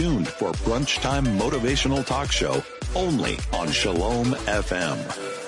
tuned for Brunch Time Motivational Talk Show only on Shalom FM.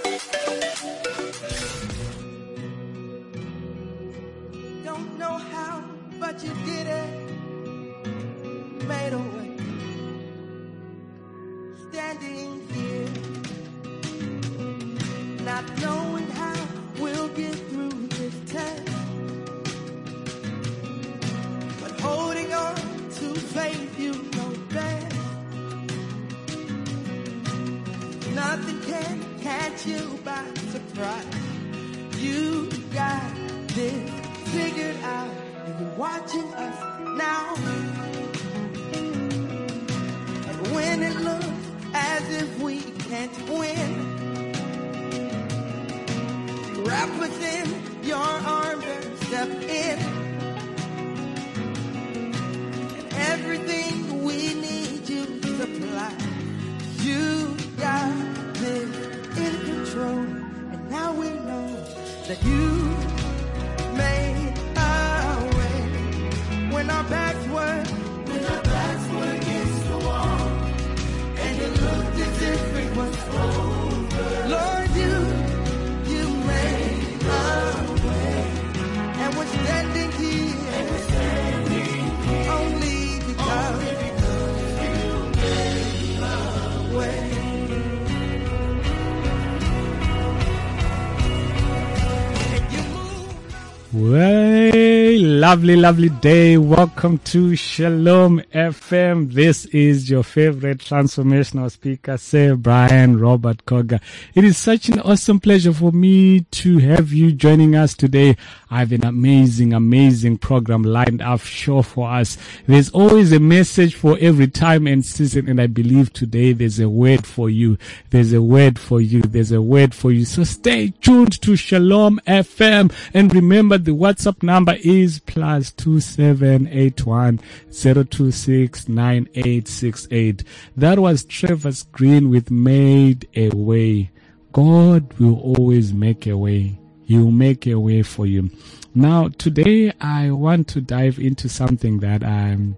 Lovely, lovely day. Welcome to Shalom FM. This is your favorite transformational speaker, Sir Brian Robert Koga. It is such an awesome pleasure for me to have you joining us today. I have an amazing, amazing program lined up sure for us. There's always a message for every time and season, and I believe today there's a word for you. There's a word for you. There's a word for you. So stay tuned to Shalom FM and remember the WhatsApp number is plus two seven eight one zero two six nine eight six eight. That was Travis Green with Made a Way. God will always make a way. He'll make a way for you. Now, today I want to dive into something that I'm,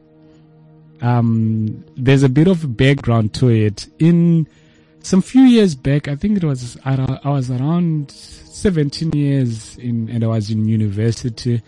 um, there's a bit of background to it. In some few years back, I think it was, I was around 17 years in, and I was in university.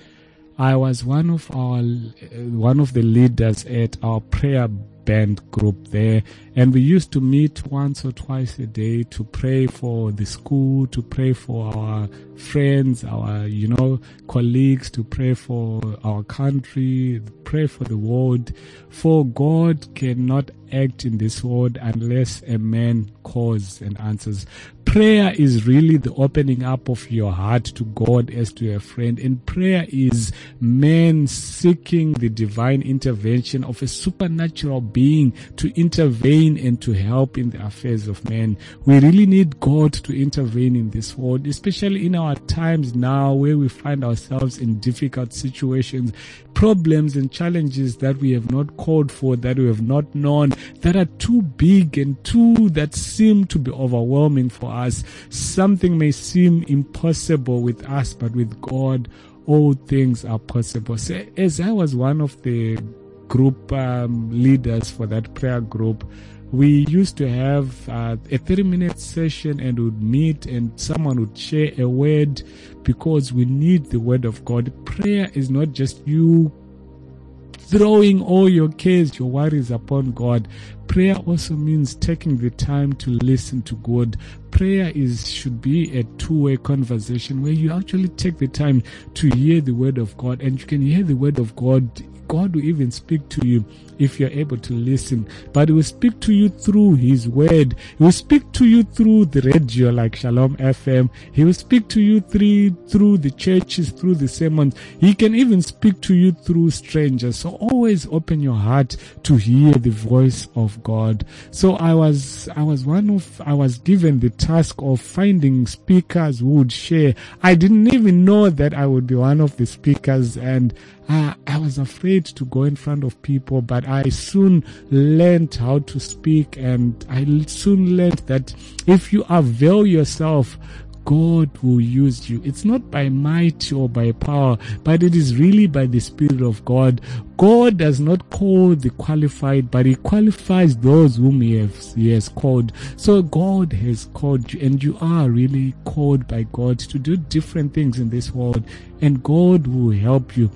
I was one of our, one of the leaders at our prayer band group there. And we used to meet once or twice a day to pray for the school, to pray for our friends, our, you know, colleagues, to pray for our country, pray for the world. For God cannot act in this world unless a man calls and answers. Prayer is really the opening up of your heart to God as to a friend. And prayer is man seeking the divine intervention of a supernatural being to intervene and to help in the affairs of men. We really need God to intervene in this world, especially in our times now where we find ourselves in difficult situations problems and challenges that we have not called for, that we have not known, that are too big and too, that seem to be overwhelming for us. Something may seem impossible with us, but with God, all things are possible. So as I was one of the group um, leaders for that prayer group, we used to have uh, a 30 minute session and would meet and someone would share a word because we need the word of God. Prayer is not just you throwing all your cares, your worries upon God. Prayer also means taking the time to listen to God. Prayer is should be a two-way conversation where you actually take the time to hear the word of God and you can hear the word of God God will even speak to you if you're able to listen. But He will speak to you through His Word. He will speak to you through the radio like Shalom FM. He will speak to you through, through the churches, through the sermons. He can even speak to you through strangers. So always open your heart to hear the voice of God. So I was, I was one of, I was given the task of finding speakers who would share. I didn't even know that I would be one of the speakers and uh, I was afraid to go in front of people, but I soon learned how to speak and I soon learned that if you avail yourself God will use you. It's not by might or by power, but it is really by the Spirit of God. God does not call the qualified, but He qualifies those whom He has, he has called. So God has called you, and you are really called by God to do different things in this world, and God will help you.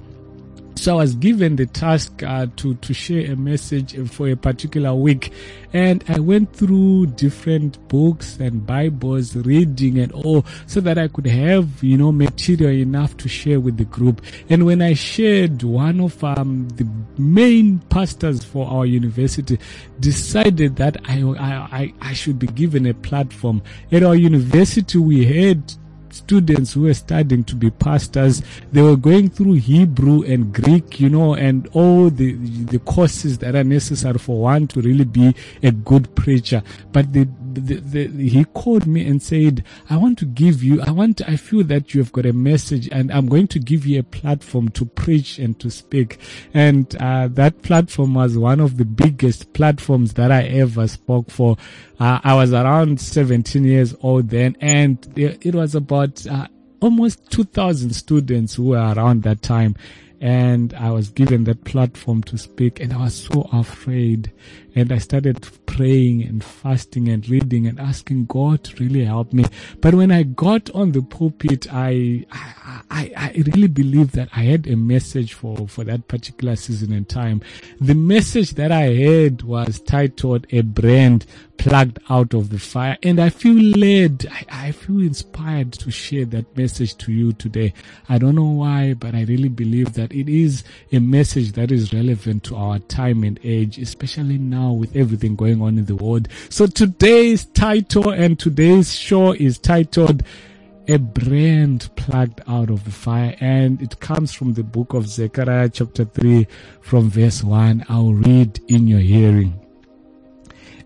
So I was given the task uh, to to share a message for a particular week, and I went through different books and Bibles, reading and all, so that I could have you know material enough to share with the group. And when I shared, one of um, the main pastors for our university decided that I I I should be given a platform at our university. We had students who were studying to be pastors, they were going through Hebrew and Greek, you know, and all the the courses that are necessary for one to really be a good preacher. But the, the, the, he called me and said, "I want to give you. I want. I feel that you have got a message, and I'm going to give you a platform to preach and to speak." And uh, that platform was one of the biggest platforms that I ever spoke for. Uh, I was around 17 years old then, and it was about uh, almost 2,000 students who were around that time. And I was given that platform to speak, and I was so afraid. And I started praying and fasting and reading and asking God to really help me. But when I got on the pulpit, I, I, I, I really believe that I had a message for, for that particular season and time. The message that I had was titled A Brand Plugged Out of the Fire. And I feel led, I, I feel inspired to share that message to you today. I don't know why, but I really believe that it is a message that is relevant to our time and age, especially now now with everything going on in the world. So today's title and today's show is titled a brand plugged out of the fire and it comes from the book of Zechariah chapter 3 from verse 1 I'll read in your hearing.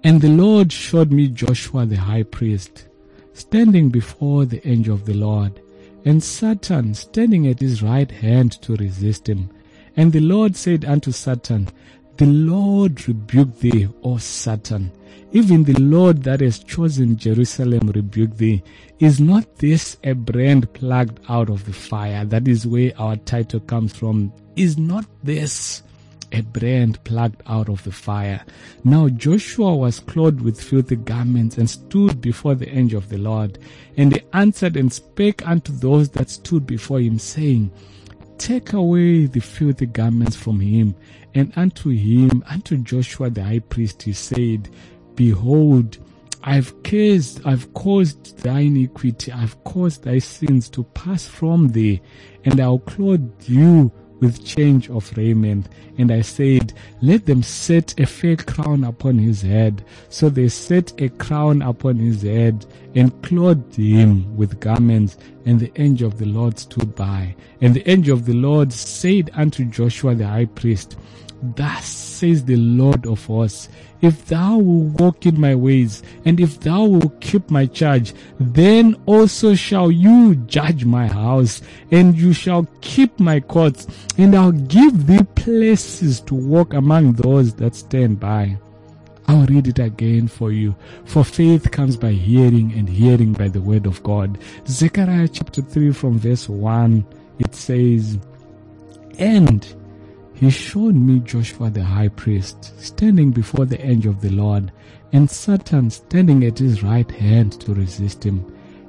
And the Lord showed me Joshua the high priest standing before the angel of the Lord and Satan standing at his right hand to resist him. And the Lord said unto Satan the Lord rebuke thee, O Satan. Even the Lord that has chosen Jerusalem rebuke thee. Is not this a brand plucked out of the fire? That is where our title comes from. Is not this a brand plucked out of the fire? Now Joshua was clothed with filthy garments and stood before the angel of the Lord. And he answered and spake unto those that stood before him, saying, Take away the filthy garments from him. And unto him, unto Joshua the high priest, he said, Behold, I've caused, I've caused thy iniquity, I've caused thy sins to pass from thee, and I'll clothe you with change of raiment. And I said, Let them set a fair crown upon his head. So they set a crown upon his head and clothed him with garments. And the angel of the Lord stood by. And the angel of the Lord said unto Joshua the high priest, Thus says the Lord of hosts, if thou wilt walk in my ways, and if thou wilt keep my charge, then also shall you judge my house, and you shall keep my courts, and I'll give thee places to walk among those that stand by. I'll read it again for you. For faith comes by hearing, and hearing by the word of God. Zechariah chapter 3 from verse 1, it says, And he showed me Joshua the high priest standing before the angel of the Lord, and Satan standing at his right hand to resist him.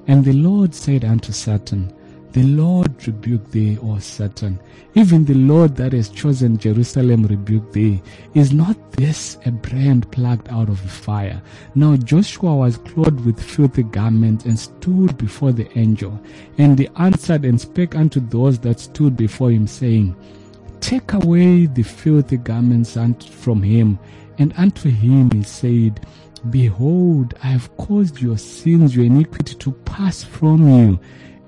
And the Lord said unto Satan, The Lord rebuke thee, O Satan. Even the Lord that has chosen Jerusalem rebuke thee. Is not this a brand plucked out of the fire? Now Joshua was clothed with filthy garments and stood before the angel. And he answered and spake unto those that stood before him, saying, Take away the filthy garments from him. And unto him he said, Behold, I have caused your sins, your iniquity to pass from you,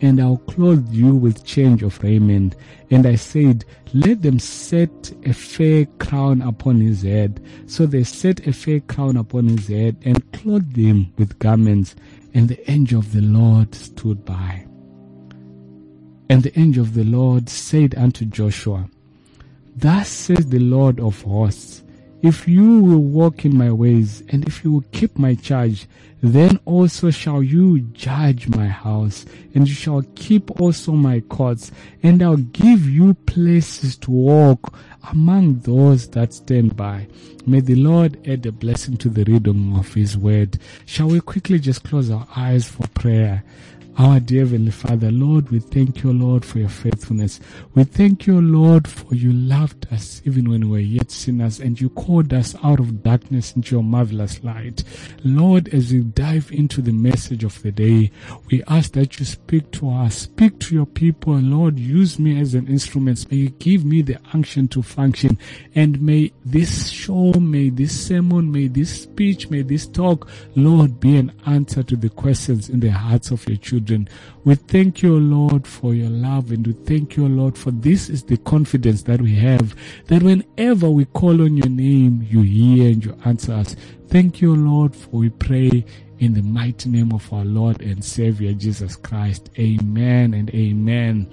and I'll clothe you with change of raiment. And I said, Let them set a fair crown upon his head. So they set a fair crown upon his head and clothed him with garments. And the angel of the Lord stood by. And the angel of the Lord said unto Joshua, Thus says the Lord of hosts, if you will walk in my ways, and if you will keep my charge, then also shall you judge my house, and you shall keep also my courts, and I'll give you places to walk among those that stand by. May the Lord add a blessing to the reading of His word. Shall we quickly just close our eyes for prayer? Our dear Heavenly Father, Lord, we thank you, Lord, for your faithfulness. We thank you, Lord, for you loved us even when we were yet sinners and you called us out of darkness into your marvelous light. Lord, as we dive into the message of the day, we ask that you speak to us, speak to your people. Lord, use me as an instrument. May you give me the unction to function and may this show, may this sermon, may this speech, may this talk, Lord, be an answer to the questions in the hearts of your children children. We thank you, Lord, for your love, and we thank you, Lord, for this is the confidence that we have that whenever we call on your name, you hear and you answer us. Thank you, Lord, for we pray in the mighty name of our Lord and Savior Jesus Christ. Amen and amen.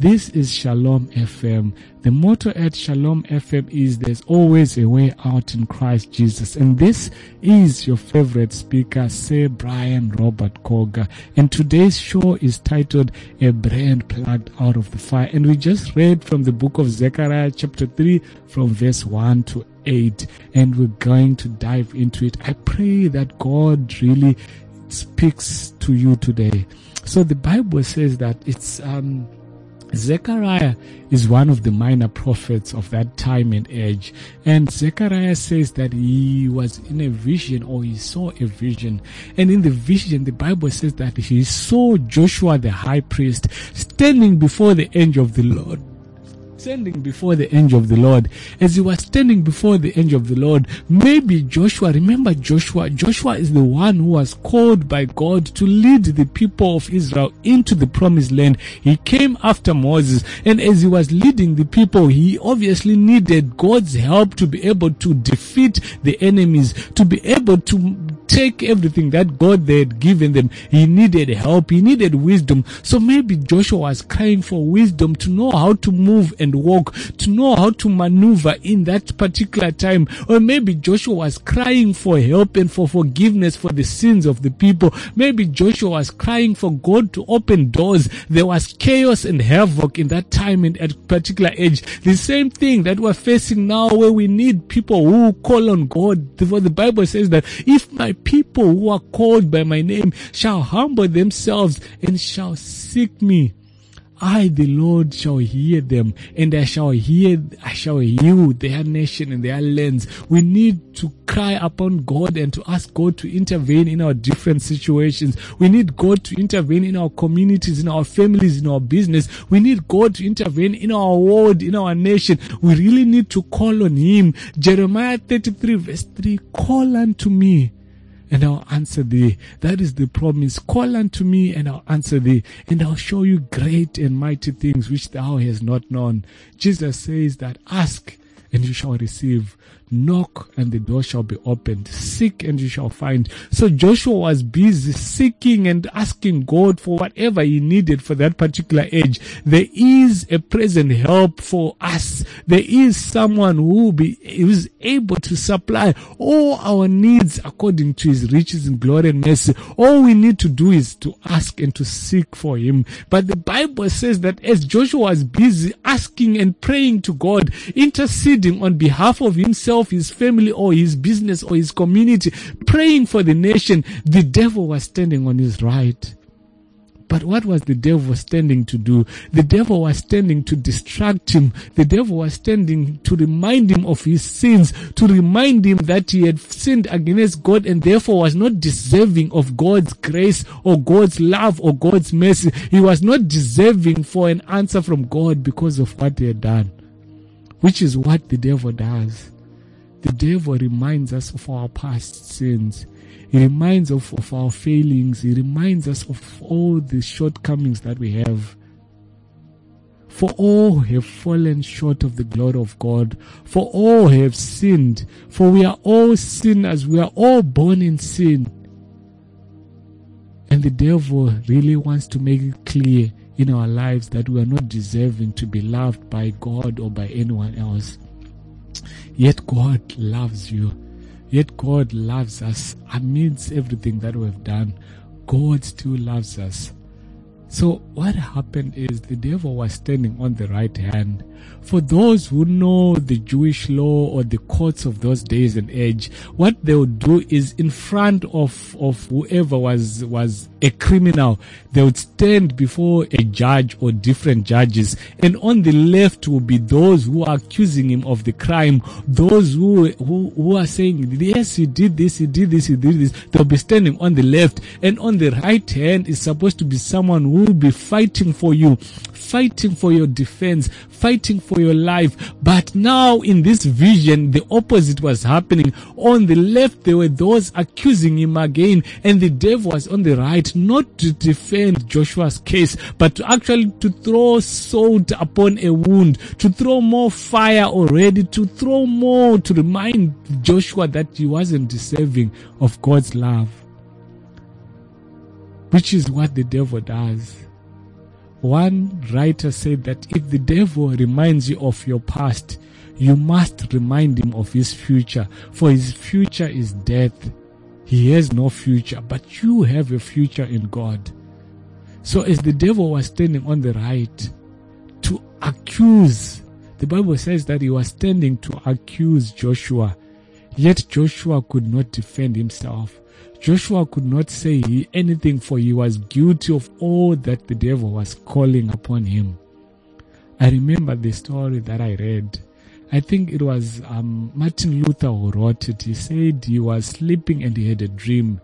This is Shalom FM. The motto at Shalom FM is there's always a way out in Christ Jesus. And this is your favorite speaker, Sir Brian Robert Koga. And today's show is titled A Brand Plugged Out of the Fire. And we just read from the book of Zechariah chapter 3 from verse 1 to 8. And we're going to dive into it. I pray that God really speaks to you today. So the Bible says that it's, um, Zechariah is one of the minor prophets of that time and age. And Zechariah says that he was in a vision or he saw a vision. And in the vision, the Bible says that he saw Joshua the high priest standing before the angel of the Lord standing before the angel of the Lord. As he was standing before the angel of the Lord, maybe Joshua, remember Joshua, Joshua is the one who was called by God to lead the people of Israel into the promised land. He came after Moses, and as he was leading the people, he obviously needed God's help to be able to defeat the enemies, to be able to take everything that God they had given them. He needed help. He needed wisdom. So maybe Joshua was crying for wisdom to know how to move and walk, to know how to maneuver in that particular time. Or maybe Joshua was crying for help and for forgiveness for the sins of the people. Maybe Joshua was crying for God to open doors. There was chaos and havoc in that time and at particular age. The same thing that we're facing now where we need people who call on God. For the Bible says that if my people who are called by my name shall humble themselves and shall seek me. I, the Lord, shall hear them, and I shall hear, I shall heal their nation and their lands. We need to cry upon God and to ask God to intervene in our different situations. We need God to intervene in our communities, in our families, in our business. We need God to intervene in our world, in our nation. We really need to call on Him. Jeremiah 33 verse 3, call unto me and I'll answer thee. That is the promise. Call unto me and I'll answer thee, and I'll show you great and mighty things which thou hast not known. Jesus says that ask and you shall receive. Knock and the door shall be opened. Seek and you shall find. So Joshua was busy seeking and asking God for whatever he needed for that particular age. There is a present help for us. There is someone who be, who is able to supply all our needs according to his riches and glory and mercy. All we need to do is to ask and to seek for him. But the Bible says that as Joshua was busy asking and praying to God, interceding on behalf of himself, his family, or his business, or his community, praying for the nation, the devil was standing on his right. But what was the devil standing to do? The devil was standing to distract him. The devil was standing to remind him of his sins, to remind him that he had sinned against God and therefore was not deserving of God's grace or God's love or God's mercy. He was not deserving for an answer from God because of what he had done, which is what the devil does. The devil reminds us of our past sins. He reminds us of, our failings. He reminds us of all the shortcomings that we have. For all have fallen short of the glory of God. For all have sinned. For we are all sinners. We are all born in sin. And the devil really wants to make it clear in our lives that we are not deserving to be loved by God or by anyone else. Yet God loves you. Yet God loves us amidst everything that we've done. God still loves us. So what happened is the devil was standing on the right hand. For those who know the Jewish law or the courts of those days and age, what they would do is in front of, of whoever was, was a criminal, they would stand before a judge or different judges. And on the left will be those who are accusing him of the crime. Those who, who, who are saying, yes, he did this, he did this, he did this. They'll be standing on the left. And on the right hand is supposed to be someone who will be fighting for you, fighting for your defense, fighting for your life. But now in this vision, the opposite was happening. On the left, there were those accusing him again, and the devil was on the right, not to defend Joshua's case, but to actually to throw salt upon a wound, to throw more fire already, to throw more to remind Joshua that he wasn't deserving of God's love. Which is what the devil does. One writer said that if the devil reminds you of your past, you must remind him of his future, for his future is death. He has no future, but you have a future in God. So as the devil was standing on the right to accuse, the Bible says that he was standing to accuse Joshua, yet Joshua could not defend himself. Joshua could not say anything for he was guilty of all that the devil was calling upon him. I remember the story that I read. I think it was um, Martin Luther who wrote it. He said he was sleeping and he had a dream.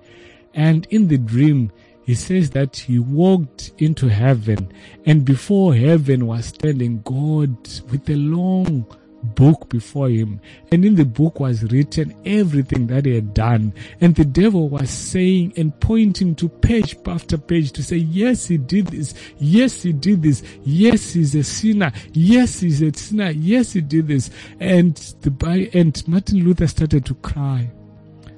And in the dream, he says that he walked into heaven and before heaven was standing God with a long book before him. And in the book was written everything that he had done. And the devil was saying and pointing to page after page to say, yes, he did this. Yes, he did this. Yes, he's a sinner. Yes, he's a sinner. Yes, he did this. And the, by and Martin Luther started to cry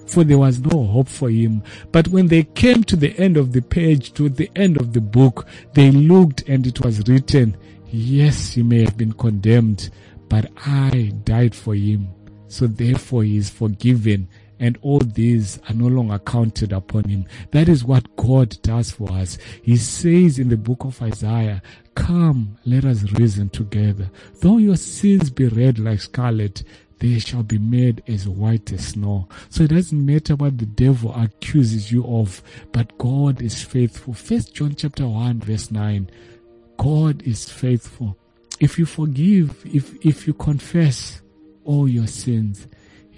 for there was no hope for him. But when they came to the end of the page, to the end of the book, they looked and it was written, yes, he may have been condemned, but I died for him. So therefore he is forgiven and all these are no longer counted upon him. That is what God does for us. He says in the book of Isaiah, come, let us reason together. Though your sins be red like scarlet, they shall be made as white as snow. So it doesn't matter what the devil accuses you of, but God is faithful. First John chapter 1 verse 9. God is faithful if you forgive, if, if you confess all your sins,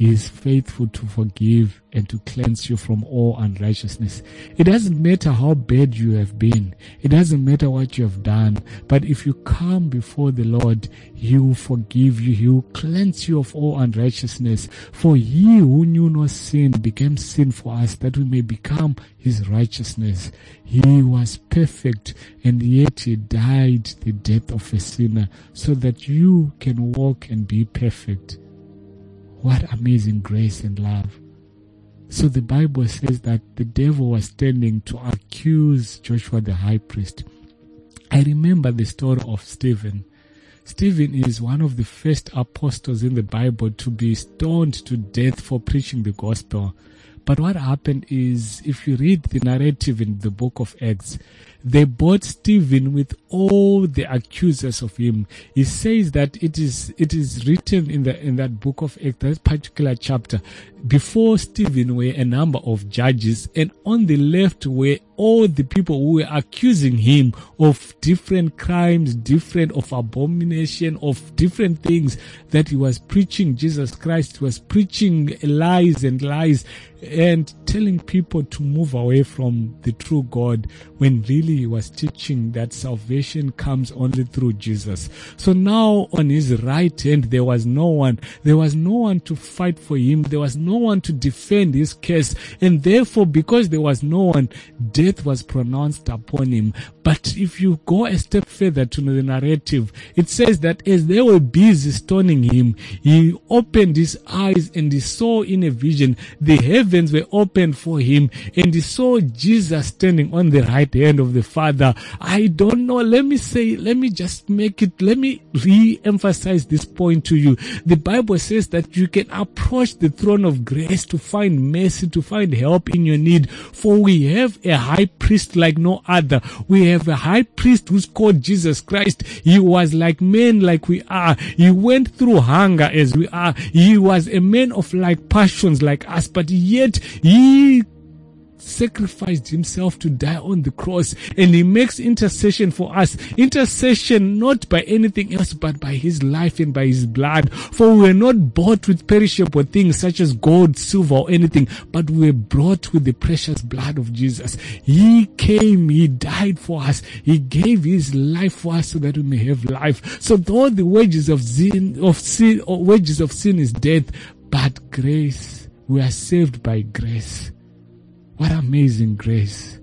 he is faithful to forgive and to cleanse you from all unrighteousness. It doesn't matter how bad you have been. It doesn't matter what you have done. But if you come before the Lord, He will forgive you. He will cleanse you of all unrighteousness. For He who knew no sin became sin for us that we may become His righteousness. He was perfect and yet He died the death of a sinner so that you can walk and be perfect. What amazing grace and love. So the Bible says that the devil was standing to accuse Joshua the high priest. I remember the story of Stephen. Stephen is one of the first apostles in the Bible to be stoned to death for preaching the gospel. But what happened is, if you read the narrative in the book of Acts, they bought Stephen with all the accusers of him. He says that it is it is written in the in that book of Acts, that particular chapter. Before Stephen were a number of judges, and on the left were all the people who were accusing him of different crimes, different of abomination, of different things that he was preaching Jesus Christ, was preaching lies and lies and telling people to move away from the true God when really he was teaching that salvation comes only through Jesus. So now on his right hand, there was no one. There was no one to fight for him. There was no one to defend his case. And therefore, because there was no one, death was pronounced upon him. But if you go a step further to the narrative, it says that as they were busy stoning him, he opened his eyes and he saw in a vision the heavens were opened for him and he saw Jesus standing on the right hand of the Father. I don't know. Let me say, let me just make it, let me re-emphasize this point to you. The Bible says that you can approach the throne of grace to find mercy, to find help in your need. For we have a high priest like no other. We have a high priest who's called Jesus Christ. He was like men like we are. He went through hunger as we are. He was a man of like passions like us, but yet he sacrificed himself to die on the cross and he makes intercession for us. Intercession not by anything else but by his life and by his blood. For we are not bought with perishable things such as gold, silver or anything, but we are brought with the precious blood of Jesus. He came, he died for us. He gave his life for us so that we may have life. So though the wages of sin, of sin, or wages of sin is death, but grace, we are saved by grace. What amazing grace.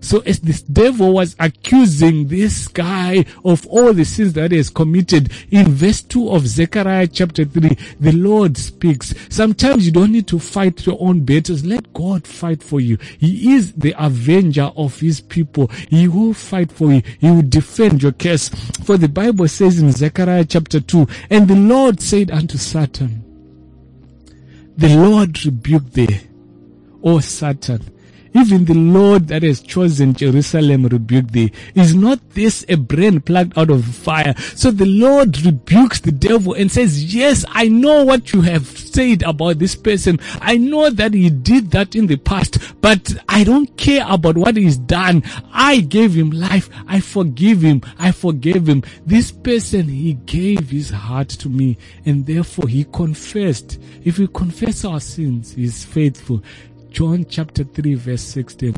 So as this devil was accusing this guy of all the sins that he has committed, in verse 2 of Zechariah chapter 3, the Lord speaks. Sometimes you don't need to fight your own battles. Let God fight for you. He is the avenger of his people. He will fight for you. He will defend your case. For the Bible says in Zechariah chapter 2, and the Lord said unto Satan, the Lord rebuked thee, O Satan, even the Lord that has chosen Jerusalem rebuked thee. Is not this a brand plucked out of fire? So the Lord rebukes the devil and says, yes, I know what you have said about this person. I know that he did that in the past, but I don't care about what he's done. I gave him life. I forgive him. I forgave him. This person, he gave his heart to me and therefore he confessed. If we confess our sins, he's faithful John chapter 3 verse 16.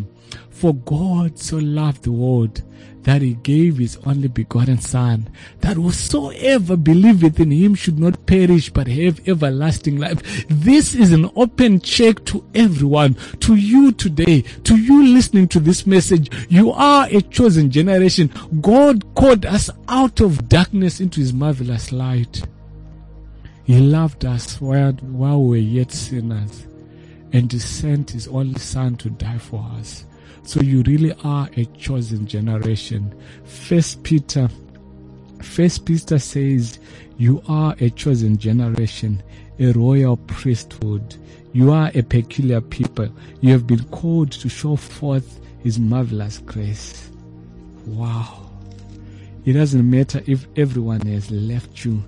For God so loved the world that he gave his only begotten son, that whosoever believeth in him should not perish but have everlasting life. This is an open check to everyone, to you today, to you listening to this message. You are a chosen generation. God called us out of darkness into his marvelous light. He loved us while, while we were yet sinners and he sent his only son to die for us. So you really are a chosen generation. First Peter, First Peter says, you are a chosen generation, a royal priesthood. You are a peculiar people. You have been called to show forth his marvelous grace. Wow. It doesn't matter if everyone has left you.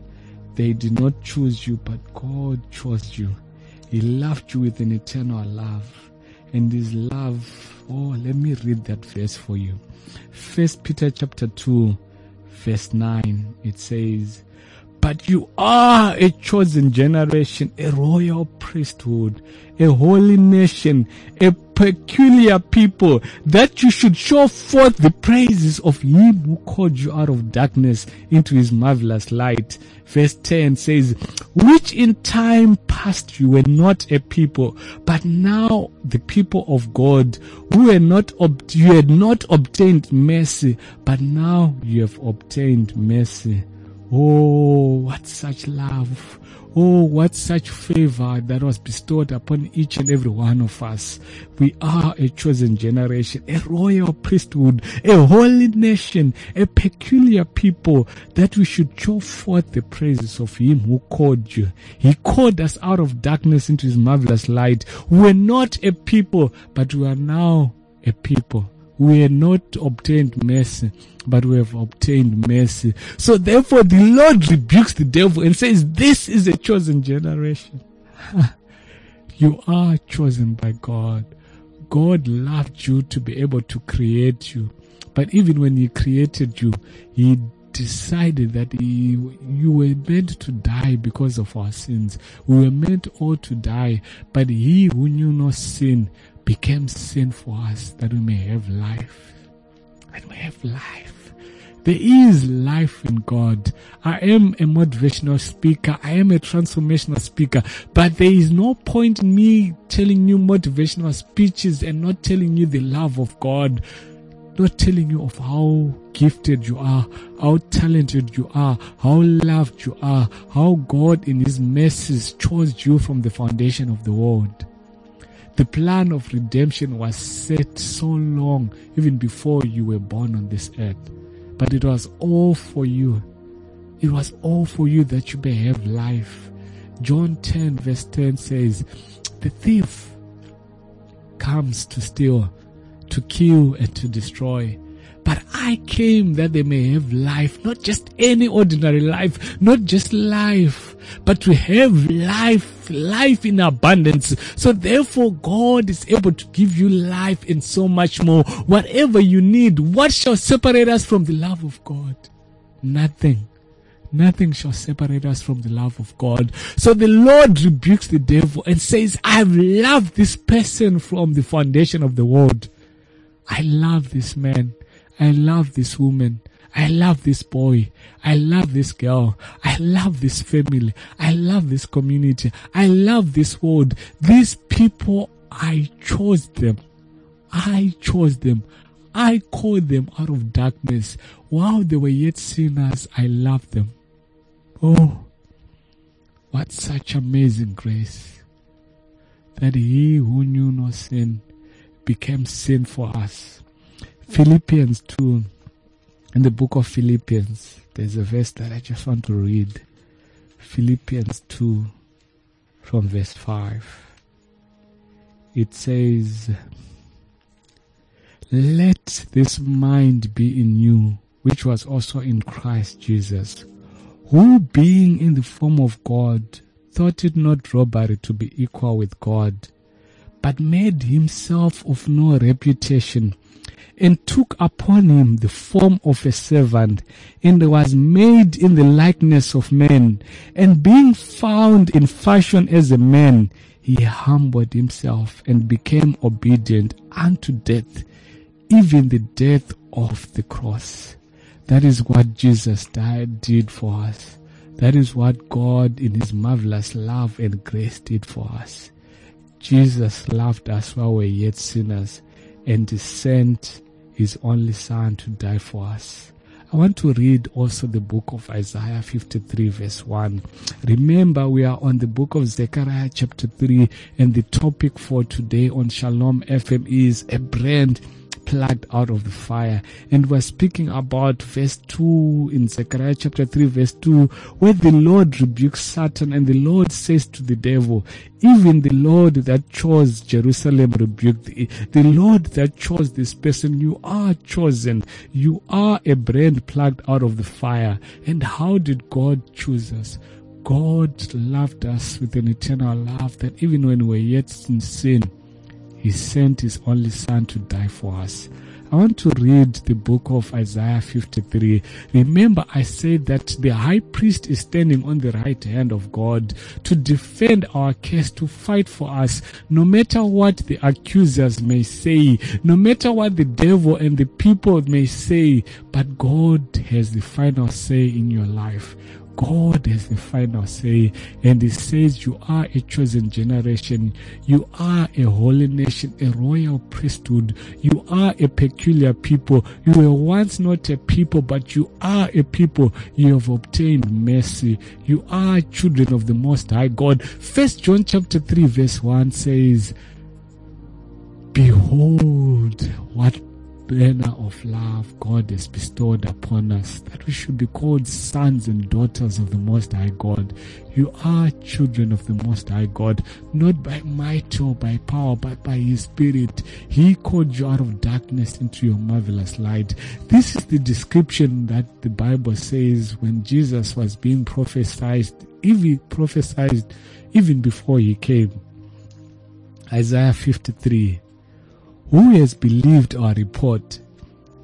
They did not choose you, but God chose you. He loved you with an eternal love. And his love, oh, let me read that verse for you. First Peter chapter 2, verse 9, it says, But you are a chosen generation, a royal priesthood, a holy nation, a peculiar people, that you should show forth the praises of him who called you out of darkness into his marvelous light. Verse 10 says, which in time past you were not a people, but now the people of God, who were not, ob- you had not obtained mercy, but now you have obtained mercy. Oh, what such love. Oh, what such favor that was bestowed upon each and every one of us. We are a chosen generation, a royal priesthood, a holy nation, a peculiar people that we should show forth the praises of him who called you. He called us out of darkness into his marvelous light. We're not a people, but we are now a people we had not obtained mercy, but we have obtained mercy. So therefore the Lord rebukes the devil and says, this is a chosen generation. you are chosen by God. God loved you to be able to create you. But even when he created you, he decided that he, you were meant to die because of our sins. We were meant all to die, but he who knew no sin became sin for us that we may have life. That we have life. There is life in God. I am a motivational speaker. I am a transformational speaker. But there is no point in me telling you motivational speeches and not telling you the love of God. Not telling you of how gifted you are, how talented you are, how loved you are, how God in His mercies chose you from the foundation of the world. The plan of redemption was set so long, even before you were born on this earth. But it was all for you. It was all for you that you may have life. John 10 verse 10 says, the thief comes to steal, to kill and to destroy. But I came that they may have life, not just any ordinary life, not just life, but to have life, life in abundance. So therefore God is able to give you life and so much more. Whatever you need, what shall separate us from the love of God? Nothing. Nothing shall separate us from the love of God. So the Lord rebukes the devil and says, I've loved this person from the foundation of the world. I love this man. I love this woman. I love this boy. I love this girl. I love this family. I love this community. I love this world. These people, I chose them. I chose them. I called them out of darkness. While they were yet sinners, I loved them. Oh, what such amazing grace that he who knew no sin became sin for us. Philippians 2, in the book of Philippians, there's a verse that I just want to read. Philippians 2 from verse 5. It says, Let this mind be in you, which was also in Christ Jesus, who being in the form of God, thought it not robbery to be equal with God, but made himself of no reputation, and took upon him the form of a servant, and was made in the likeness of men, and being found in fashion as a man, he humbled himself and became obedient unto death, even the death of the cross. That is what Jesus died, did for us. That is what God in his marvelous love and grace did for us. Jesus loved us while we were yet sinners and sent his only son to die for us. I want to read also the book of Isaiah 53 verse 1. Remember we are on the book of Zechariah chapter 3 and the topic for today on Shalom FM is a brand plucked out of the fire. And we're speaking about verse 2 in Zechariah chapter 3 verse 2 where the Lord rebukes Satan and the Lord says to the devil, even the Lord that chose Jerusalem rebuked the, the Lord that chose this person. You are chosen. You are a brand plucked out of the fire. And how did God choose us? God loved us with an eternal love that even when we were yet in sin, he sent His only Son to die for us. I want to read the book of Isaiah 53. Remember, I said that the high priest is standing on the right hand of God to defend our case, to fight for us, no matter what the accusers may say, no matter what the devil and the people may say, but God has the final say in your life. God has the final say, and He says, You are a chosen generation, you are a holy nation, a royal priesthood, you are a peculiar people. You were once not a people, but you are a people. You have obtained mercy. You are children of the Most High God. First John chapter 3, verse 1 says, Behold, what banner of love God has bestowed upon us, that we should be called sons and daughters of the Most High God. You are children of the Most High God, not by might or by power, but by His Spirit. He called you out of darkness into your marvelous light. This is the description that the Bible says when Jesus was being prophesied, even prophesied even before He came. Isaiah 53 who has believed our report?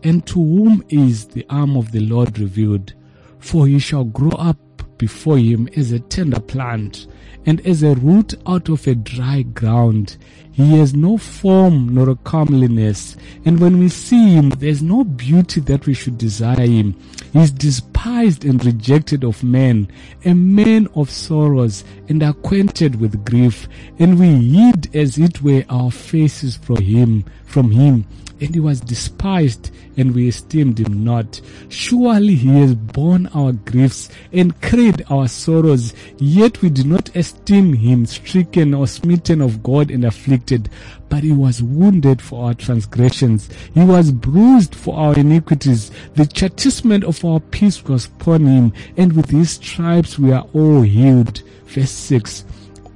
And to whom is the arm of the Lord revealed? For he shall grow up before him as a tender plant, and as a root out of a dry ground. He has no form nor a comeliness, and when we see him, there is no beauty that we should desire him. Is despised and rejected of men, a man of sorrows, and acquainted with grief, and we hid as it were our faces from him, from him. And he was despised, and we esteemed him not. Surely he has borne our griefs and carried our sorrows, yet we did not esteem him stricken or smitten of God and afflicted. But he was wounded for our transgressions, he was bruised for our iniquities. The chastisement of our peace was upon him, and with his stripes we are all healed. Verse 6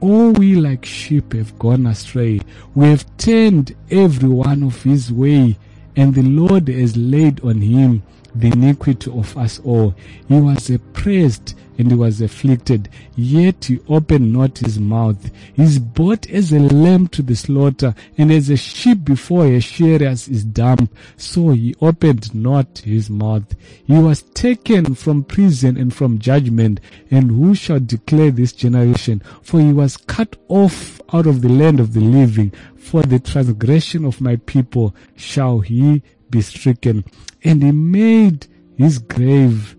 all we like sheep have gone astray. We have turned every one of his way, and the Lord has laid on him the iniquity of us all. He was oppressed and he was afflicted, yet he opened not his mouth. He is brought as a lamb to the slaughter, and as a sheep before her shearers is dumb, so he opened not his mouth. He was taken from prison and from judgment, and who shall declare this generation? For he was cut off out of the land of the living. For the transgression of my people shall he be stricken. And he made his grave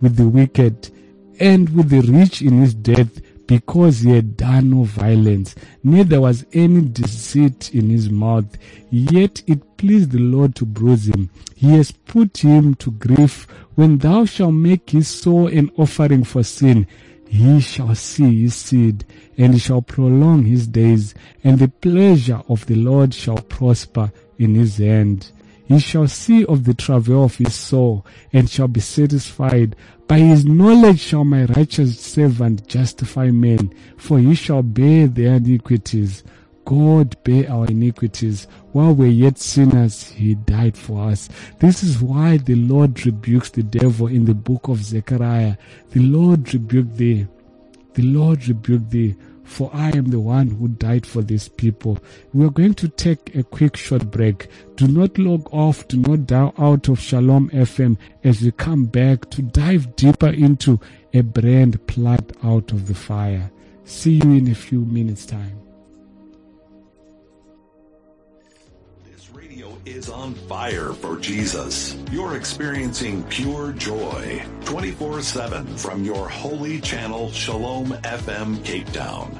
with the wicked and with the rich in his death because he had done no violence, neither was any deceit in his mouth. Yet it pleased the Lord to bruise him. He has put him to grief. When thou shalt make his soul an offering for sin, he shall see his seed, and he shall prolong his days, and the pleasure of the Lord shall prosper in his hand. He shall see of the travail of his soul, and shall be satisfied. By his knowledge shall my righteous servant justify men, for he shall bear their iniquities. God bear our iniquities. While we're yet sinners, he died for us. This is why the Lord rebukes the devil in the book of Zechariah. The Lord rebuked thee. The Lord rebuked thee for I am the one who died for these people. We are going to take a quick short break. Do not log off, do not dial out of Shalom FM as we come back to dive deeper into a brand plucked out of the fire. See you in a few minutes' time. Is on fire for Jesus. You're experiencing pure joy 24 7 from your holy channel, Shalom FM Cape Town.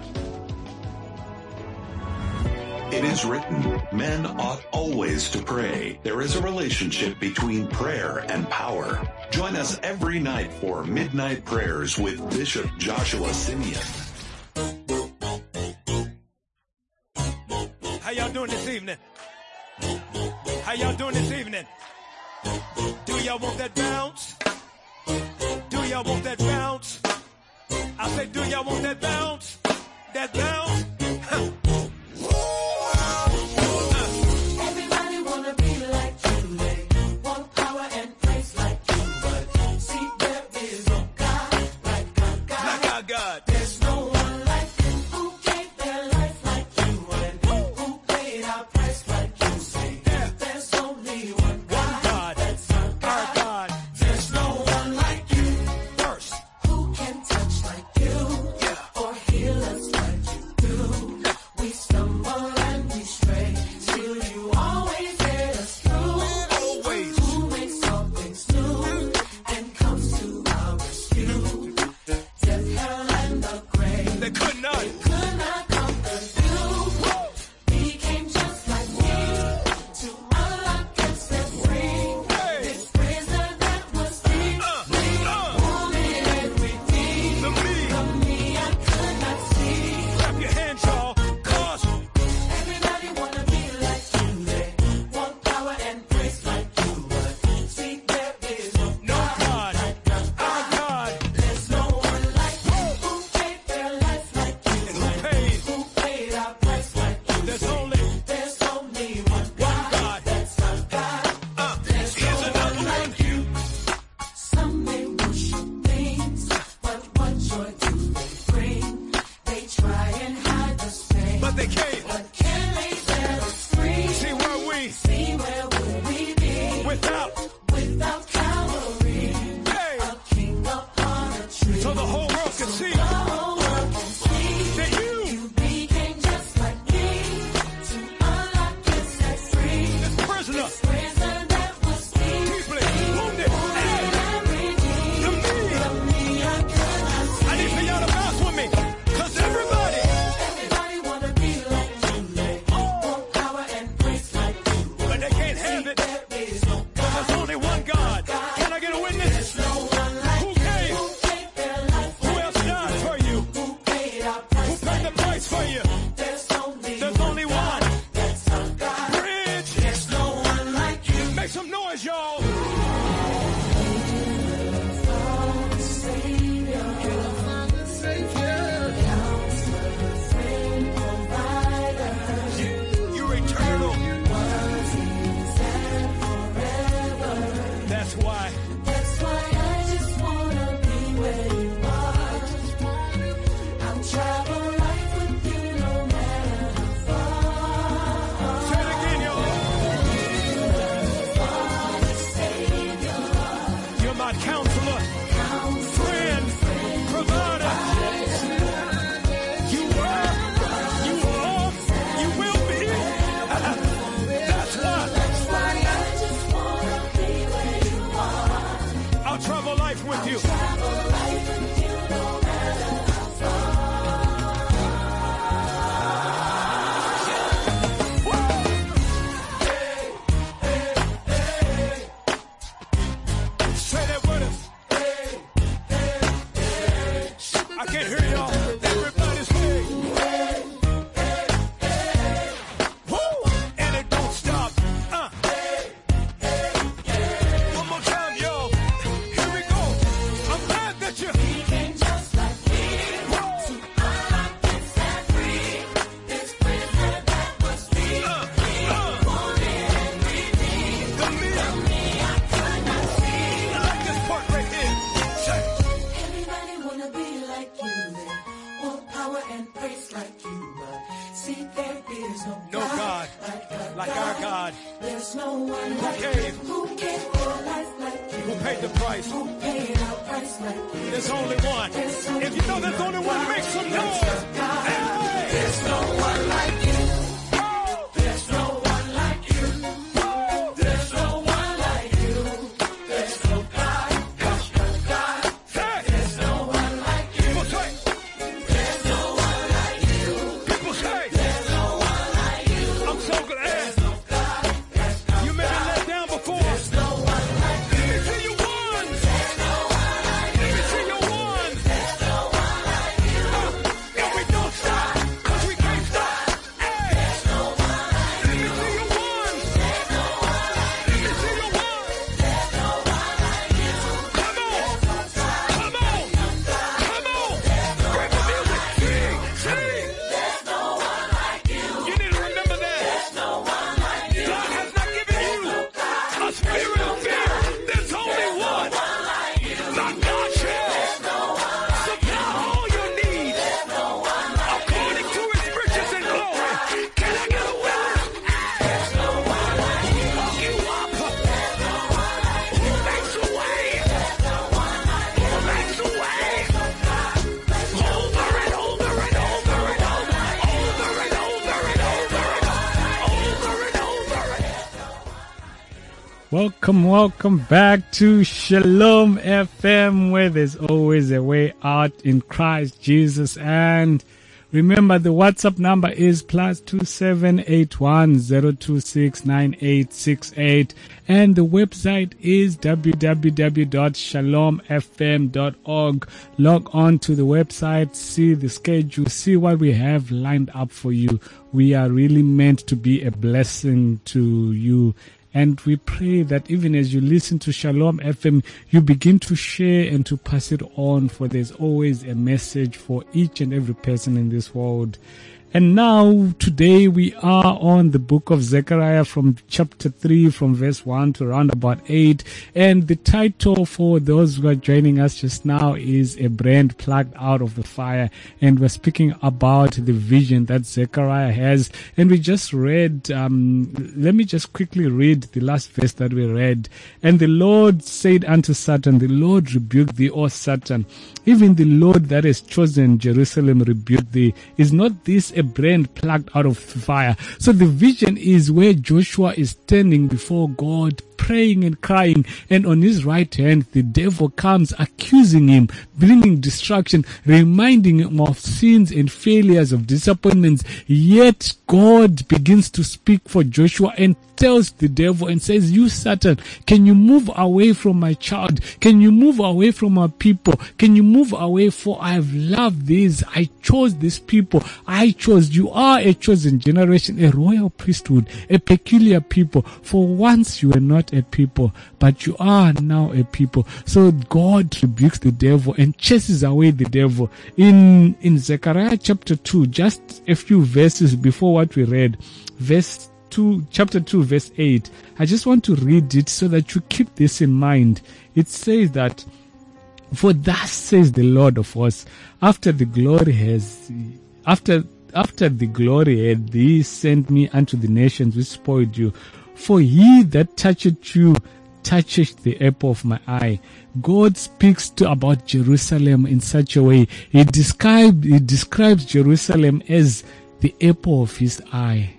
It is written, men ought always to pray. There is a relationship between prayer and power. Join us every night for midnight prayers with Bishop Joshua Simeon. How y'all doing this evening? How y'all doing this evening? Do y'all want that bounce? Do y'all want that bounce? I say, do y'all want that bounce? That bounce? Welcome, welcome back to Shalom FM, where there's always a way out in Christ Jesus. And remember, the WhatsApp number is plus two seven eight one zero two six nine eight six eight, and the website is www.shalomfm.org. Log on to the website, see the schedule, see what we have lined up for you. We are really meant to be a blessing to you. And we pray that even as you listen to Shalom FM, you begin to share and to pass it on, for there's always a message for each and every person in this world. And now, today we are on the book of Zechariah from chapter 3, from verse 1 to around about 8. And the title for those who are joining us just now is A Brand Plucked Out of the Fire. And we're speaking about the vision that Zechariah has. And we just read, um, let me just quickly read the last verse that we read. And the Lord said unto Satan, The Lord rebuked thee, O Satan. Even the Lord that has chosen Jerusalem rebuked thee. Is not this a brand plucked out of fire? So the vision is where Joshua is standing before God, praying and crying, and on his right hand, the devil comes accusing him, bringing destruction, reminding him of sins and failures of disappointments. Yet God begins to speak for Joshua and tells the devil and says, You Satan, can you move away from my child? Can you move away from my people? Can you move away? For I have loved these. I chose these people. I chose. You are a chosen generation, a royal priesthood, a peculiar people. For once you were not a people, but you are now a people. So God rebukes the devil and chases away the devil. In, in Zechariah chapter 2, just a few verses before what we read, verse 2, chapter 2, verse 8. I just want to read it so that you keep this in mind. It says that, For thus says the Lord of hosts, after the glory has, after, after the glory had thee sent me unto the nations which spoiled you, for he that toucheth you touches the apple of my eye. God speaks to about Jerusalem in such a way. He describe, he describes Jerusalem as the apple of his eye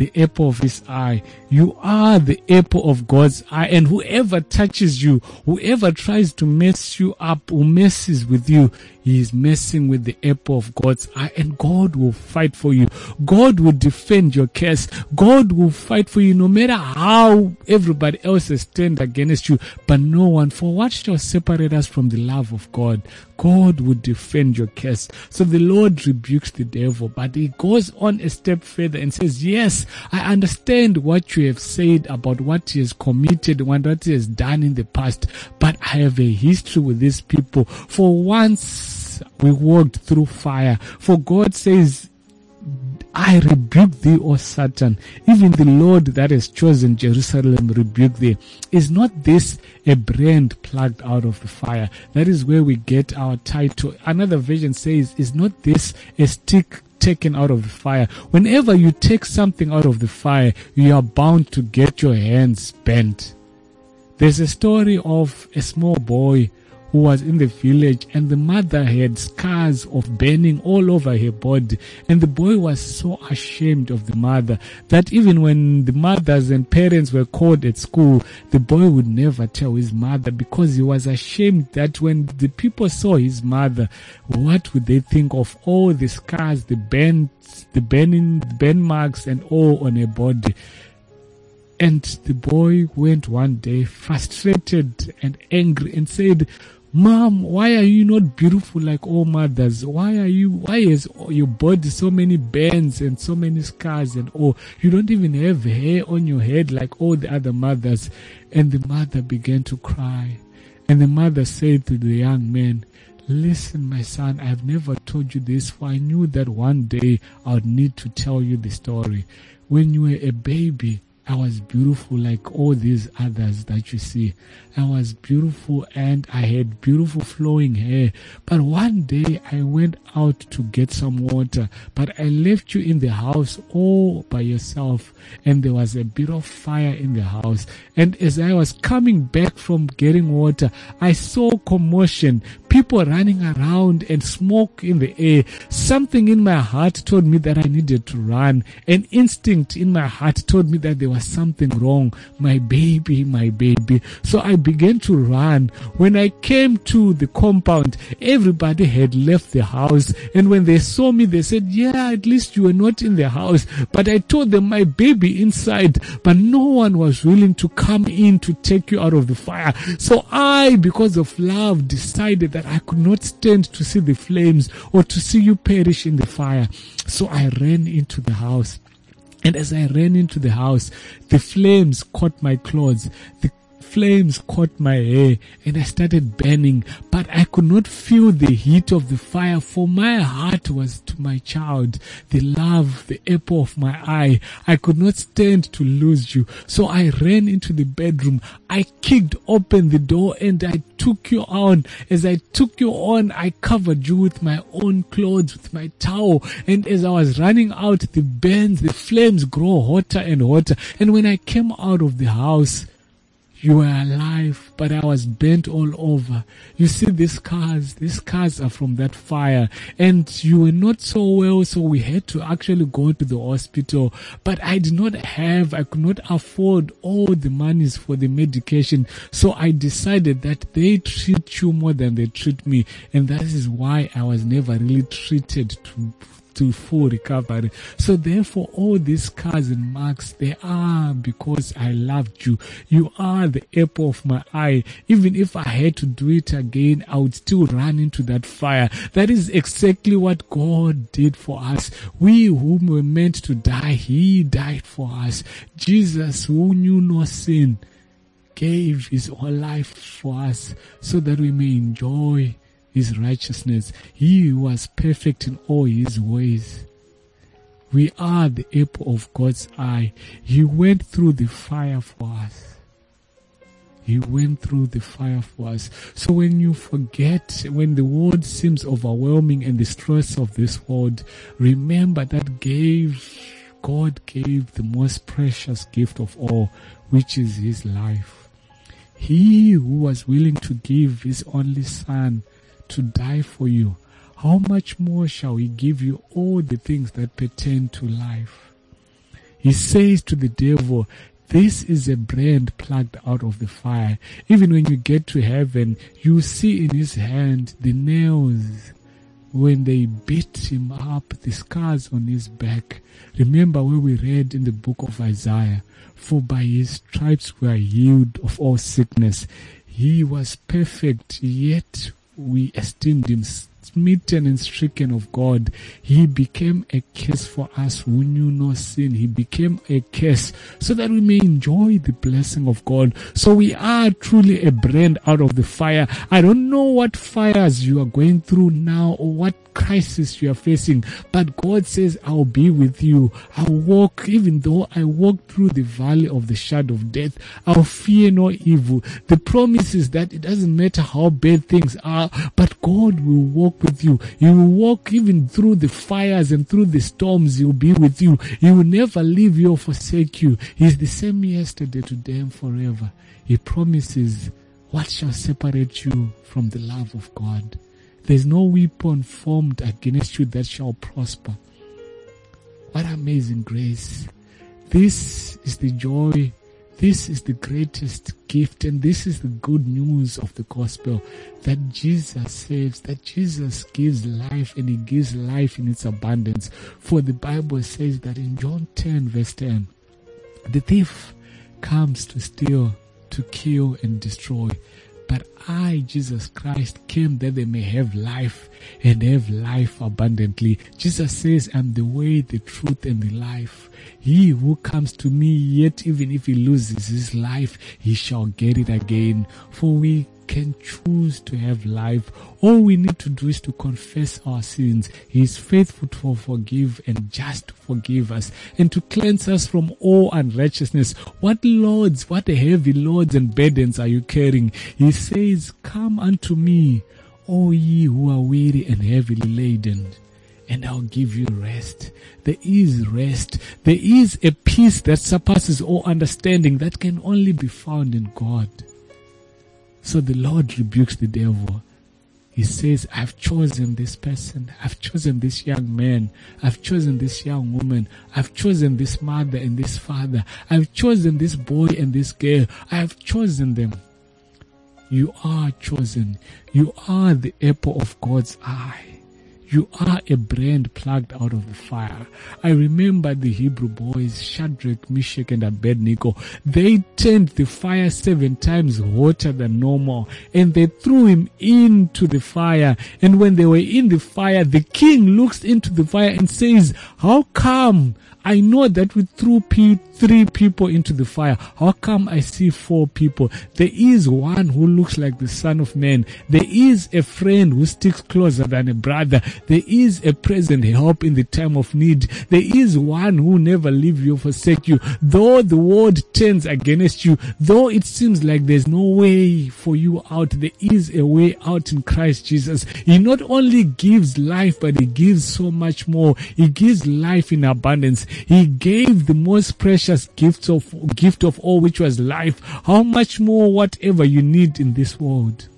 the apple of his eye. You are the apple of God's eye. And whoever touches you, whoever tries to mess you up, who messes with you, he is messing with the apple of God's eye. And God will fight for you. God will defend your case. God will fight for you no matter how everybody else has turned against you. But no one, for what shall separate us from the love of God? God will defend your case. So the Lord rebukes the devil, but he goes on a step further and says, Yes, I understand what you have said about what he has committed, what he has done in the past, but I have a history with these people. For once we walked through fire. For God says, I rebuke thee, O Satan. Even the Lord that has chosen Jerusalem rebuke thee. Is not this a brand plucked out of the fire? That is where we get our title. Another version says, Is not this a stick taken out of the fire. Whenever you take something out of the fire, you are bound to get your hands bent. There's a story of a small boy who was in the village and the mother had scars of burning all over her body. And the boy was so ashamed of the mother that even when the mothers and parents were called at school the boy would never tell his mother because he was ashamed that when the people saw his mother what would they think of all the scars the burn the burning burn marks and all on her body? And the boy went one day frustrated and angry and said, Mom, why are you not beautiful like all mothers? Why are you, why is your body so many burns and so many scars and all? You don't even have hair on your head like all the other mothers. And the mother began to cry. And the mother said to the young man, Listen, my son, I have never told you this, for I knew that one day I would need to tell you the story. When you were a baby, I was beautiful like all these others that you see. I was beautiful and I had beautiful flowing hair. But one day I went out to get some water, but I left you in the house all by yourself and there was a bit of fire in the house. And as I was coming back from getting water, I saw commotion, people running around and smoke in the air. Something in my heart told me that I needed to run. An instinct in my heart told me that there was something wrong. My baby, my baby. So I began to run. When I came to the compound, everybody had left the house. And when they saw me, they said, yeah, at least you were not in the house. But I told them my baby inside, but no one was willing to come in to take you out of the fire. So I, because of love, decided that I could not stand to see the flames or to see you perish in the fire. So I ran into the house. And as I ran into the house, the flames caught my clothes. The flames caught my hair and I started burning, but I could not feel the heat of the fire for my heart was to my child, the love, the apple of my eye. I could not stand to lose you. So I ran into the bedroom. I kicked open the door and I took you on. As I took you on, I covered you with my own clothes, with my towel. And as I was running out, the burns, the flames grow hotter and hotter. And when I came out of the house, you were alive, but I was burnt all over. You see, these scars, these scars are from that fire. And you were not so well, so we had to actually go to the hospital. But I did not have, I could not afford all the monies for the medication. So I decided that they treat you more than they treat me. And that is why I was never really treated to to full recovery. So therefore, all these scars and marks, they are because I loved you. You are the apple of my eye. Even if I had to do it again, I would still run into that fire. That is exactly what God did for us. We whom were meant to die, He died for us. Jesus, who knew no sin, gave His whole life for us so that we may enjoy his righteousness. He was perfect in all his ways. We are the apple of God's eye. He went through the fire for us. He went through the fire for us. So when you forget, when the world seems overwhelming and the stress of this world, remember that gave, God gave the most precious gift of all, which is his life. He who was willing to give his only son to die for you, how much more shall he give you all the things that pertain to life? He says to the devil, this is a brand plucked out of the fire. Even when you get to heaven, you see in his hand the nails when they beat him up, the scars on his back. Remember where we read in the book of Isaiah, for by his stripes we are healed of all sickness. He was perfect, yet we esteemed him smitten and stricken of God. He became a curse for us who knew no sin. He became a curse so that we may enjoy the blessing of God. So we are truly a brand out of the fire. I don't know what fires you are going through now or what crisis you are facing, but God says, I'll be with you. I'll walk, even though I walk through the valley of the shadow of death, I'll fear no evil. The promise is that it doesn't matter how bad things are, but God will walk walk with you. He will walk even through the fires and through the storms. He will be with you. He will never leave you or forsake you. He's the same yesterday, today, and forever. He promises, what shall separate you from the love of God? There's no weapon formed against you that shall prosper. What amazing grace. This is the joy. This is the greatest gift and this is the good news of the gospel that Jesus saves, that Jesus gives life and he gives life in its abundance. For the Bible says that in John 10 verse 10, the thief comes to steal, to kill and destroy. But I, Jesus Christ, came that they may have life and have life abundantly. Jesus says, I'm the way, the truth, and the life. He who comes to me, yet even if he loses his life, he shall get it again. For we can choose to have life. All we need to do is to confess our sins. He is faithful to forgive and just to forgive us and to cleanse us from all unrighteousness. What loads, what heavy loads and burdens are you carrying? He says, Come unto me, all ye who are weary and heavily laden and I'll give you rest. There is rest. There is a peace that surpasses all understanding that can only be found in God. So the Lord rebukes the devil. He says, I've chosen this person. I've chosen this young man. I've chosen this young woman. I've chosen this mother and this father. I've chosen this boy and this girl. I've chosen them. You are chosen. You are the apple of God's eye. You are a brand plucked out of the fire. I remember the Hebrew boys, Shadrach, Meshach, and Abednego. They turned the fire seven times hotter than normal and they threw him into the fire. And when they were in the fire, the king looks into the fire and says, how come I know that we threw three people into the fire. How come I see four people? There is one who looks like the son of man. There is a friend who sticks closer than a brother. There is a present help in the time of need. There is one who never leave you, or forsake you. Though the world turns against you, though it seems like there's no way for you out, there is a way out in Christ Jesus. He not only gives life, but he gives so much more. He gives life in abundance. He gave the most precious gifts of gift of all, which was life. How much more whatever you need in this world?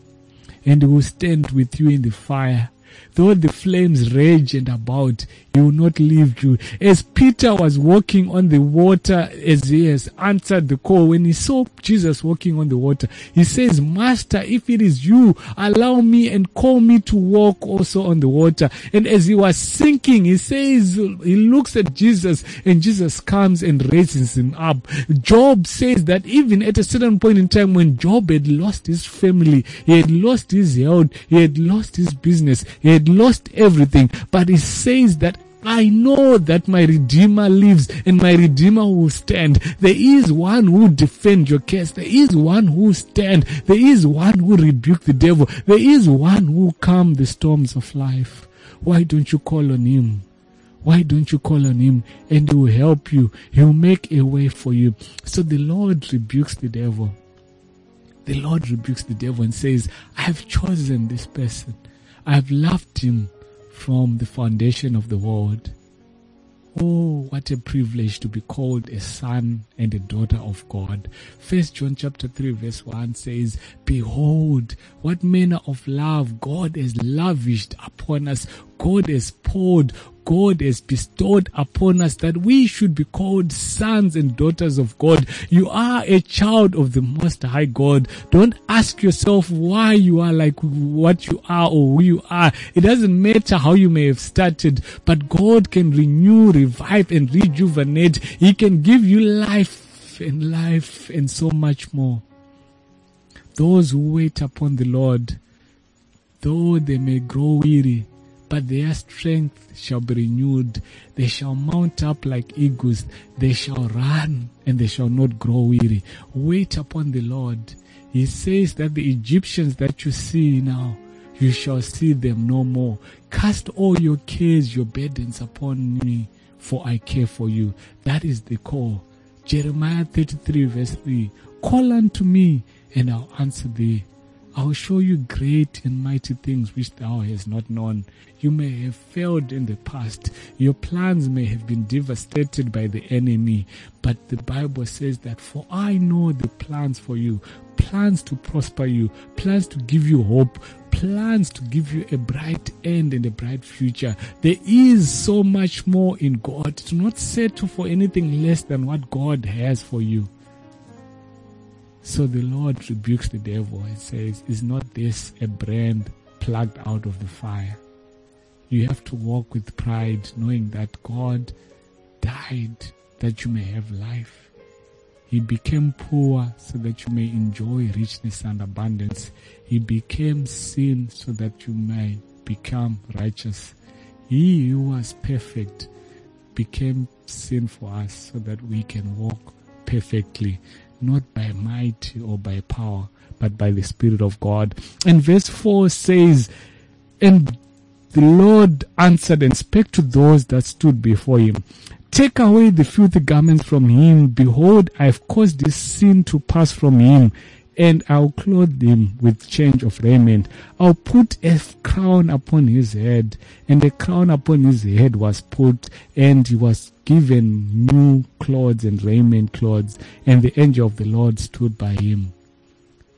And he will stand with you in the fire. Though the flames rage and about, he will not leave you. As Peter was walking on the water, as he has answered the call, when he saw Jesus walking on the water, he says, Master, if it is you, allow me and call me to walk also on the water. And as he was sinking, he says, he looks at Jesus and Jesus comes and raises him up. Job says that even at a certain point in time when Job had lost his family, he had lost his health, he had lost his business, he had lost everything, but he says that I know that my Redeemer lives and my Redeemer will stand. There is one who defend your case. There is one who stand. There is one who rebuke the devil. There is one who calm the storms of life. Why don't you call on him? Why don't you call on him and he will help you? He will make a way for you. So the Lord rebukes the devil. The Lord rebukes the devil and says, I have chosen this person. I have loved him from the foundation of the world. Oh, what a privilege to be called a son and a daughter of God. First John chapter 3 verse 1 says, Behold, what manner of love God has lavished upon us. God has poured God has bestowed upon us that we should be called sons and daughters of God. You are a child of the Most High God. Don't ask yourself why you are like what you are or who you are. It doesn't matter how you may have started, but God can renew, revive and rejuvenate. He can give you life and life and so much more. Those who wait upon the Lord, though they may grow weary, but their strength shall be renewed. They shall mount up like eagles. They shall run and they shall not grow weary. Wait upon the Lord. He says that the Egyptians that you see now, you shall see them no more. Cast all your cares, your burdens upon me, for I care for you. That is the call. Jeremiah 33 verse 3. Call unto me and I'll answer thee. I will show you great and mighty things which thou hast not known. You may have failed in the past. Your plans may have been devastated by the enemy. But the Bible says that for I know the plans for you, plans to prosper you, plans to give you hope, plans to give you a bright end and a bright future. There is so much more in God. Do not settle for anything less than what God has for you. So the Lord rebukes the devil and says, Is not this a brand plucked out of the fire? You have to walk with pride, knowing that God died that you may have life. He became poor so that you may enjoy richness and abundance. He became sin so that you may become righteous. He who was perfect became sin for us so that we can walk perfectly, not by might or by power, but by the Spirit of God. And verse 4 says, And the Lord answered and spake to those that stood before him. Take away the filthy garments from him. Behold, I have caused this sin to pass from him, and I'll clothe him with change of raiment. I'll put a crown upon his head, and a crown upon his head was put, and he was given new clothes and raiment clothes, and the angel of the Lord stood by him.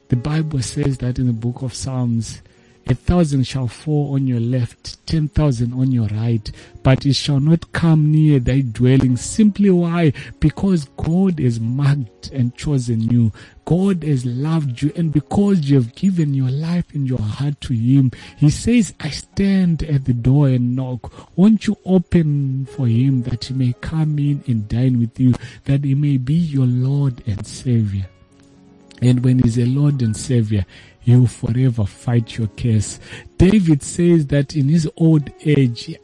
The Bible says that in the book of Psalms, a thousand shall fall on your left, ten thousand on your right, but it shall not come near thy dwelling. Simply why? Because God has marked and chosen you. God has loved you, and because you have given your life and your heart to Him, He says, I stand at the door and knock. Won't you open for Him that He may come in and dine with you, that He may be your Lord and Savior? And when He's a Lord and Savior, Will forever fight your case. David says that in his old age,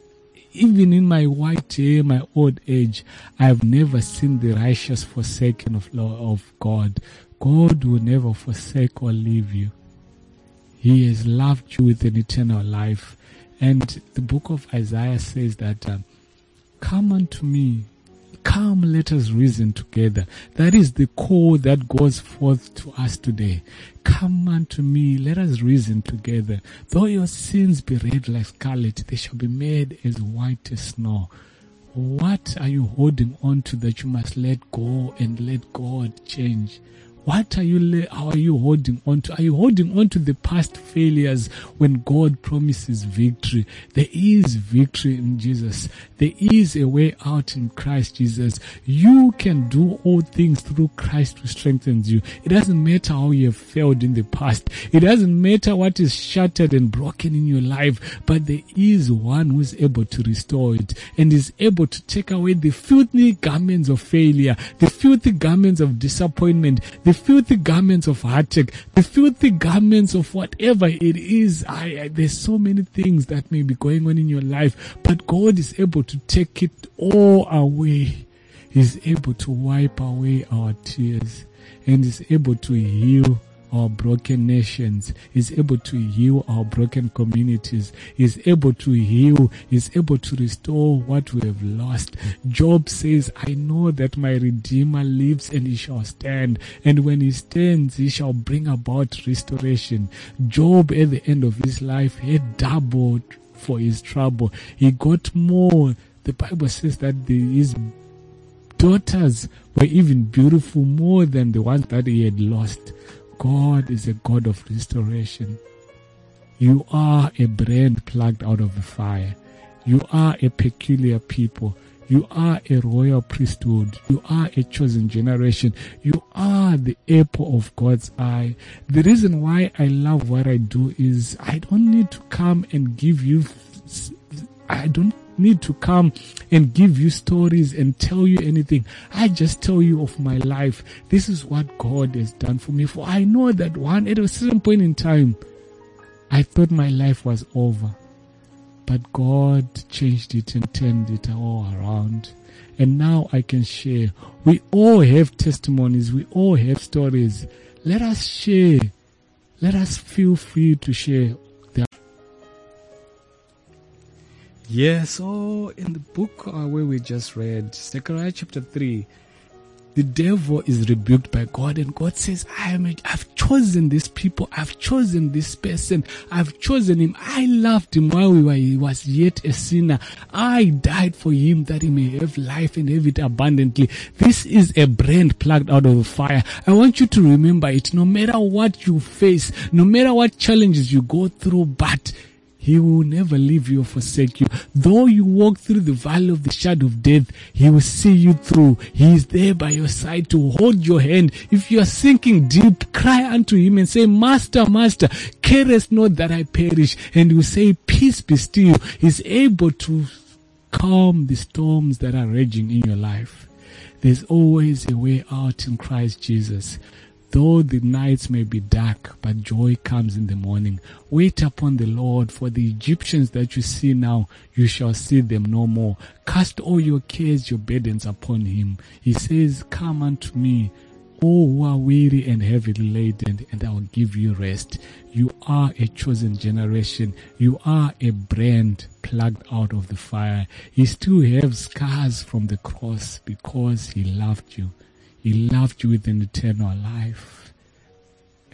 even in my white hair, my old age, I have never seen the righteous forsaken of of God. God will never forsake or leave you. He has loved you with an eternal life. And the book of Isaiah says that, um, come unto me, come let us reason together. That is the call that goes forth to us today. Come unto me, let us reason together. Though your sins be red like scarlet, they shall be made as white as snow. What are you holding on to that you must let go and let God change? What are you how are you holding on to? Are you holding on to the past failures when God promises victory? There is victory in Jesus. There is a way out in Christ Jesus. You can do all things through Christ who strengthens you. It doesn't matter how you have failed in the past. It doesn't matter what is shattered and broken in your life, but there is one who is able to restore it and is able to take away the filthy garments of failure, the filthy garments of disappointment, the filthy garments of heartache, the filthy garments of whatever it is. I, I, there's so many things that may be going on in your life, but God is able to take it all away. He's able to wipe away our tears and is able to heal our broken nations, is able to heal our broken communities, is able to heal, is able to restore what we have lost. Job says, I know that my Redeemer lives and he shall stand, and when he stands, he shall bring about restoration. Job at the end of his life had doubled for his trouble. He got more. The Bible says that the, his daughters were even beautiful more than the ones that he had lost. God is a God of restoration. You are a brand plugged out of the fire. You are a peculiar people. You are a royal priesthood. You are a chosen generation. You are the apple of God's eye. The reason why I love what I do is I don't need to come and give you, I don't need to come and give you stories and tell you anything. I just tell you of my life. This is what God has done for me. For I know that one, at a certain point in time, I thought my life was over. But God changed it and turned it all around. And now I can share. We all have testimonies. We all have stories. Let us share. Let us feel free to share. Yeah, so in the book uh, where we just read, Zechariah chapter 3, the devil is rebuked by God and God says, I am, a, I've chosen this people. I've chosen this person. I've chosen him. I loved him while we were, he was yet a sinner. I died for him that he may have life and have it abundantly. This is a brand plugged out of the fire. I want you to remember it no matter what you face, no matter what challenges you go through, but he will never leave you or forsake you. Though you walk through the valley of the shadow of death, He will see you through. He is there by your side to hold your hand. If you are sinking deep, cry unto Him and say, Master, Master, carest not that I perish. And He will say, Peace be still. He's able to calm the storms that are raging in your life. There's always a way out in Christ Jesus. Though the nights may be dark, but joy comes in the morning. Wait upon the Lord, for the Egyptians that you see now, you shall see them no more. Cast all your cares, your burdens upon him. He says, Come unto me, all who are weary and heavily laden, and I will give you rest. You are a chosen generation. You are a brand plugged out of the fire. You still have scars from the cross because he loved you. He loved you with an eternal life.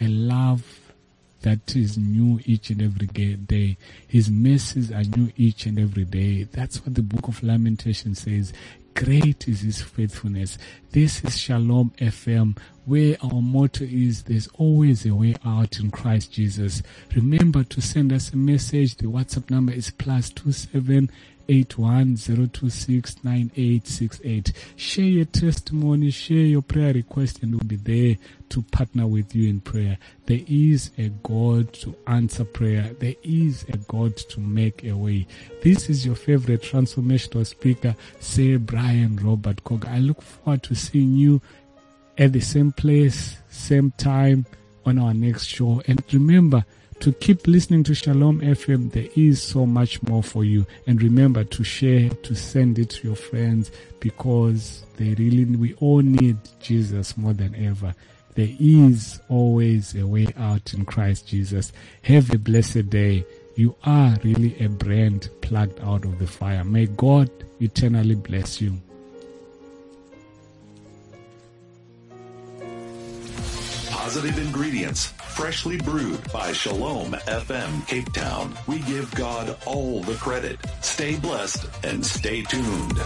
A love that is new each and every day. His mercies are new each and every day. That's what the book of Lamentation says. Great is his faithfulness. This is Shalom FM, where our motto is there's always a way out in Christ Jesus. Remember to send us a message. The WhatsApp number is plus two seven eight one zero two six nine eight six eight. Share your testimony, share your prayer request, and we'll be there to partner with you in prayer. There is a God to answer prayer. There is a God to make a way. This is your favorite transformational speaker, Sir Brian Robert Koga. I look forward to seeing you at the same place, same time on our next show. And remember, to keep listening to Shalom FM. There is so much more for you. And remember to share, to send it to your friends because they really, we all need Jesus more than ever. There is always a way out in Christ Jesus. Have a blessed day. You are really a brand plugged out of the fire. May God eternally bless you. Positive ingredients, freshly brewed by Shalom FM Cape Town. We give God all the credit. Stay blessed and stay tuned.